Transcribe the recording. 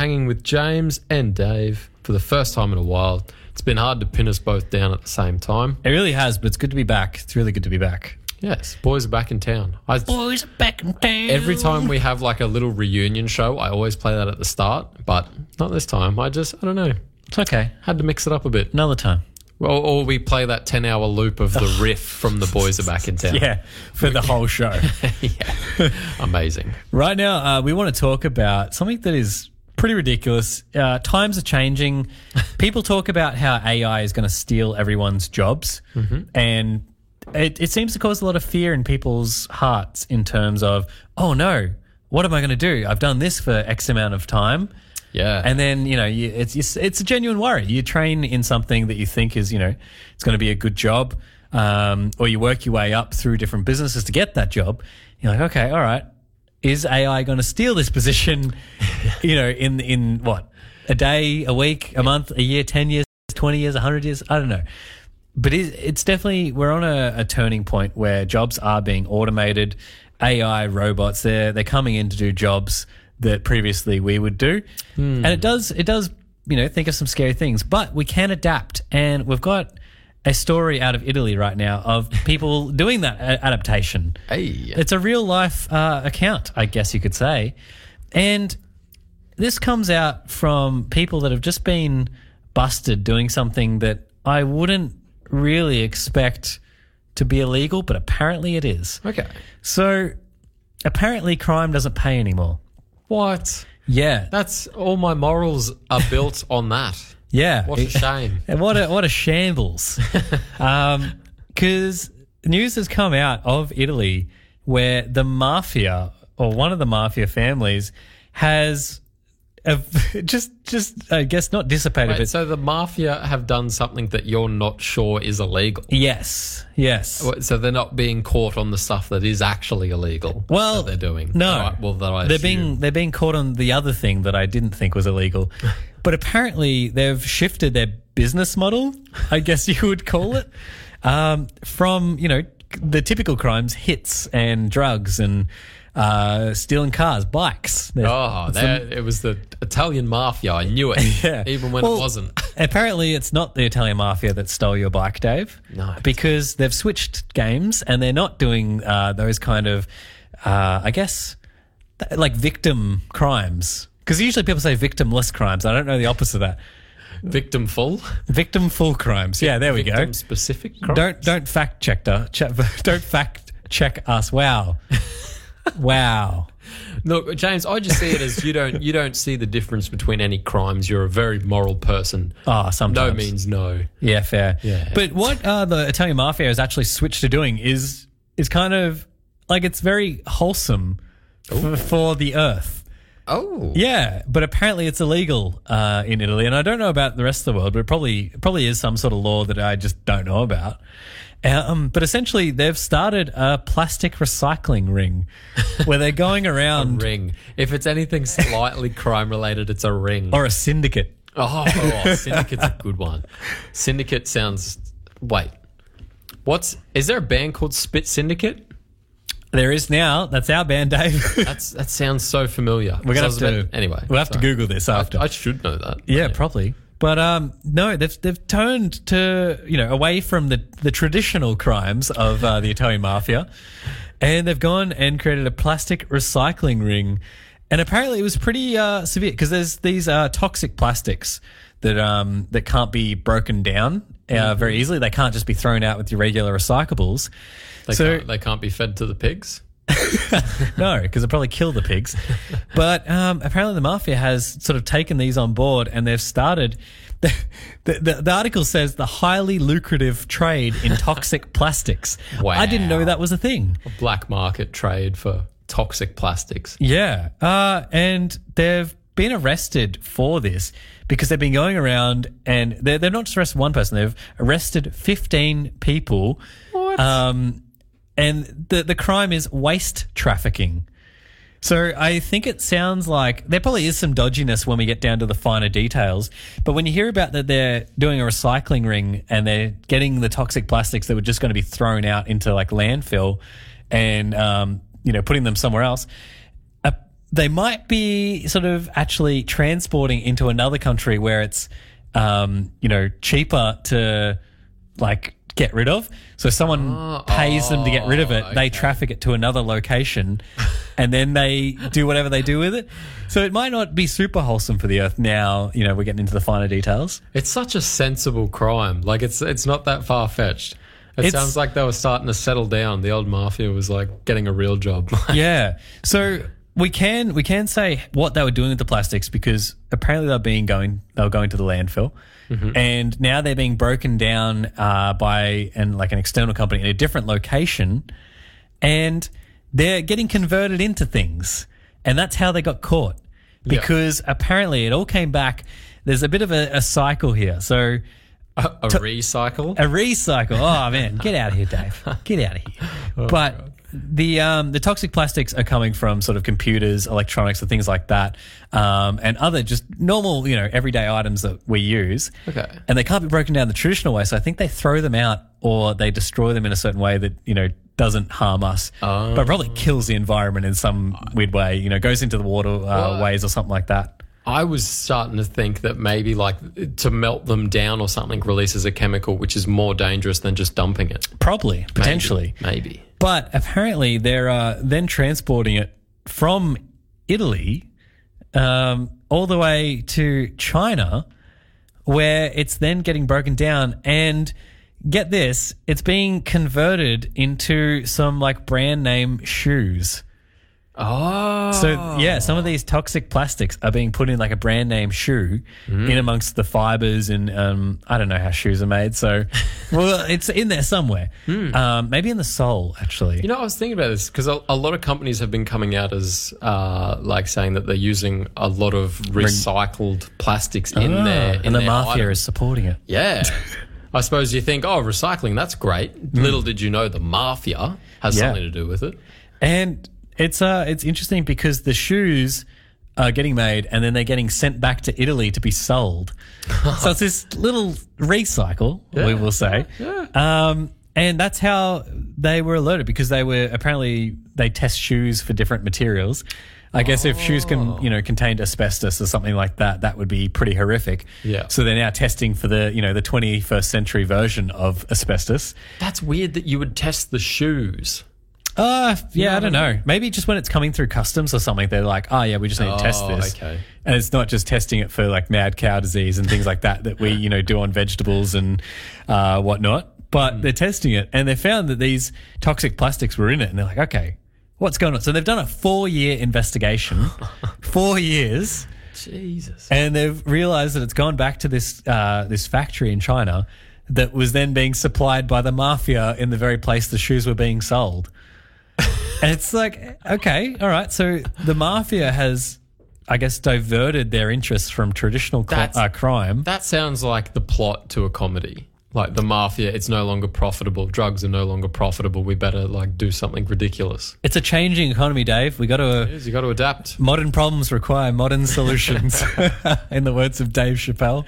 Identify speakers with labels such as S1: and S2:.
S1: hanging with James and Dave for the first time in a while. It's been hard to pin us both down at the same time.
S2: It really has, but it's good to be back. It's really good to be back.
S1: Yes, boys are back in town. I,
S2: Boys are back in town.
S1: every time we have like a little reunion show, I always play that at the start, but not this time. I just, I don't know,
S2: It's okay.
S1: had to mix it up a bit.
S2: Another time.
S1: Well, or we play that 10 hour loop of the riff from the boys are back in town.
S2: Yeah, for the whole show.
S1: yeah. Amazing.
S2: right now, uh, we want to talk about something that is pretty ridiculous. Uh, times are changing. People talk about how AI is going to steal everyone's jobs, and it, it seems to cause a lot of fear in people's hearts in terms of, oh no, what am I going to do? I've done this for X amount of time.
S1: Yeah.
S2: And then you know, you, it's, it's it's a genuine worry. You train in something that you think is you know it's going to be a good job, um, or you work your way up through different businesses to get that job. You're like, okay, all right, is AI going to steal this position? you know, in in what a day, a week, a month, a year, ten years, twenty years, hundred years? I don't know. But it, it's definitely we're on a, a turning point where jobs are being automated. AI robots they're they're coming in to do jobs that previously we would do, hmm. and it does it does you know think of some scary things, but we can adapt, and we've got a story out of Italy right now of people doing that a- adaptation.
S1: hey.
S2: It's a real life uh, account, I guess you could say. And this comes out from people that have just been busted doing something that I wouldn't really expect to be illegal, but apparently it is.
S1: Okay.
S2: So apparently crime doesn't pay anymore.
S1: What?
S2: Yeah.
S1: That's all my morals are built on that.
S2: Yeah.
S1: What a shame.
S2: And what a what a shambles. Because news has come out of Italy where the mafia or one of the mafia families has uh, just just I guess not dissipated,
S1: Wait, so the mafia have done something that you're not sure is illegal.
S2: yes, yes.
S1: So they're not being caught on the stuff that is actually illegal.
S2: Well,
S1: that they're doing.
S2: No,
S1: right, well, that I
S2: they're being they're being caught on the other thing that I didn't think was illegal, but apparently they've shifted their business model. I guess you would call it um, from you know the typical crimes, hits and drugs and uh, stealing cars, bikes. There's-
S1: Oh, there, it was the Italian mafia. I knew it,
S2: Yeah.
S1: even when
S2: Well,
S1: it wasn't.
S2: Apparently, it's not the Italian mafia that stole your bike, Dave.
S1: No.
S2: because they've switched games and they're not doing uh, those kind of, uh, I guess, like victim crimes. Because usually people say victimless crimes. I don't know the opposite of that.
S1: Victim full.
S2: Victim full crimes. Yeah, there we go.
S1: Victim specific. Crimes.
S2: Don't don't fact check us. Don't fact check us. Wow, wow.
S1: Look, James, I just see it as you don't you don't see the difference between any crimes. You're a very moral person.
S2: Ah,
S1: no
S2: sometimes no
S1: means no.
S2: Yeah, fair.
S1: Yeah.
S2: But what uh, the Italian mafia has actually switched to doing is is kind of like it's very wholesome f- for the earth.
S1: Oh,
S2: Yeah, but apparently it's illegal uh, in Italy, and I don't know about the rest of the world, but it probably probably is some sort of law that I just don't know about. Um, but essentially, they've started a plastic recycling ring where they're going around,
S1: ring. If it's anything slightly crime related, it's a ring.
S2: or a syndicate.
S1: Oh, oh, Syndicate's a good one. Syndicate sounds. Wait, what's is there a band called Spit Syndicate?
S2: There is now. That's our band, Dave.
S1: That's that sounds so familiar.
S2: We're gonna have to
S1: about- anyway.
S2: We'll have to. Google this after.
S1: I should know that.
S2: Yeah, probably. But um, no, they've they've turned to you know away from the the traditional crimes of uh, the Italian mafia, and they've gone and created a plastic recycling ring, and apparently it was pretty uh, severe because there's these uh, toxic plastics that um that can't be broken down uh, very easily. They can't just be thrown out with your regular recyclables.
S1: They,
S2: so
S1: can't, they can't be fed to the pigs.
S2: no, because it probably kill the pigs. but um, apparently, the mafia has sort of taken these on board, and they've started. The, the, the article says the highly lucrative trade in toxic plastics. Wow. I didn't know that was a thing.
S1: A black market trade for toxic plastics.
S2: Yeah, uh, and they've been arrested for this because they've been going around and they're, they're not just arrested one person; they've arrested fifteen people.
S1: What?
S2: Um, and the the crime is waste trafficking. So I think it sounds like there probably is some dodginess when we get down to the finer details. But when you hear about that they're doing a recycling ring and they're getting the toxic plastics that were just going to be thrown out into like landfill and um, you know putting them somewhere else, they might be sort of actually transporting into another country where it's, um, you know, cheaper to like get rid of. So someone pays them to get rid of it.
S1: oh,
S2: They traffic it to another location, and then they do whatever they do with it. So it might not be super wholesome for the earth. Now, you know, we're getting into the finer details.
S1: It's such a sensible crime. Like it's it's not that far fetched. It
S2: It's-
S1: sounds like they were starting to settle down. The old mafia was like getting a real job.
S2: yeah. So we can we can say what they were doing with the plastics because apparently they're being going they were going to the landfill, and now they're being broken down uh, by and like an external company in a different location, and they're getting converted into things, and that's how they got caught because apparently it all came back. There's a bit of a, a cycle here. So
S1: a, a recycle.
S2: a recycle. Oh man, get out of here, Dave. Get out of here. but the um, the toxic plastics are coming from sort of computers, electronics, and things like that, um, and other just normal, you know, everyday items that we use.
S1: Okay.
S2: And they can't be broken down the traditional way, so I think they throw them out or they destroy them in a certain way that you know doesn't harm us, but probably kills the environment in some weird way. You know, goes into the water uh, ways or something like that.
S1: I was starting to think that maybe like to melt them down or something releases a chemical which is more dangerous than just dumping it.
S2: Probably, potentially.
S1: Maybe.
S2: But apparently, they're uh, then transporting it from Italy um, all the way to China, where it's then getting broken down. And get this, it's being converted into some like brand name shoes.
S1: Oh.
S2: So yeah, some of these toxic plastics are being put in like a brand name shoe
S1: Mm.
S2: in amongst the fibers and um, I don't know how shoes are made. So well, it's in there somewhere. Um, maybe in the sole actually.
S1: You know, I was thinking about this because a, a lot of companies have been coming out as uh, like saying that they're using a lot of recycled plastics in
S2: Ah,
S1: there. in
S2: and the mafia
S1: items.
S2: is supporting it.
S1: Yeah. I suppose you think, oh, recycling, that's great. Little did you know the mafia has.
S2: Yeah.
S1: something to do with it.
S2: And it's uh it's interesting because the shoes are getting made and then they're getting sent back to Italy to be sold. so it's this little recycle, we will say. Yeah. Um and that's how they were alerted because they were apparently they test shoes for different materials. I guess if shoes can, you know, contained asbestos or something like that, that would be pretty horrific.
S1: Yeah.
S2: So they're now testing for the, you know, the 21st century version of asbestos.
S1: That's weird that you would test the shoes.
S2: Uh, yeah, I don't know. Maybe just when it's coming through customs or something, they're like, oh, yeah, we just need to test
S1: Oh,
S2: this.
S1: okay.
S2: And it's not just testing it for like mad cow disease and things like that that we, you know, do on vegetables and uh, whatnot. But
S1: Hmm.
S2: they're testing it and they found that these toxic plastics were in it. And they're like, okay, what's going on? So they've done a four year investigation, four years.
S1: Jesus.
S2: And they've realized that it's gone back to this uh, this factory in China that was then being supplied by the mafia in the very place the shoes were being sold. And it's like, okay, all right. So the mafia has, I guess, diverted their interests from traditional cl-
S1: That's-
S2: uh, crime.
S1: That sounds like the plot to a comedy. Like the mafia, it's no longer profitable. Drugs are no longer profitable. We better like do something ridiculous.
S2: It's a changing economy, Dave. We got to.
S1: You got to adapt.
S2: Modern problems require modern solutions, in the words of Dave Chappelle.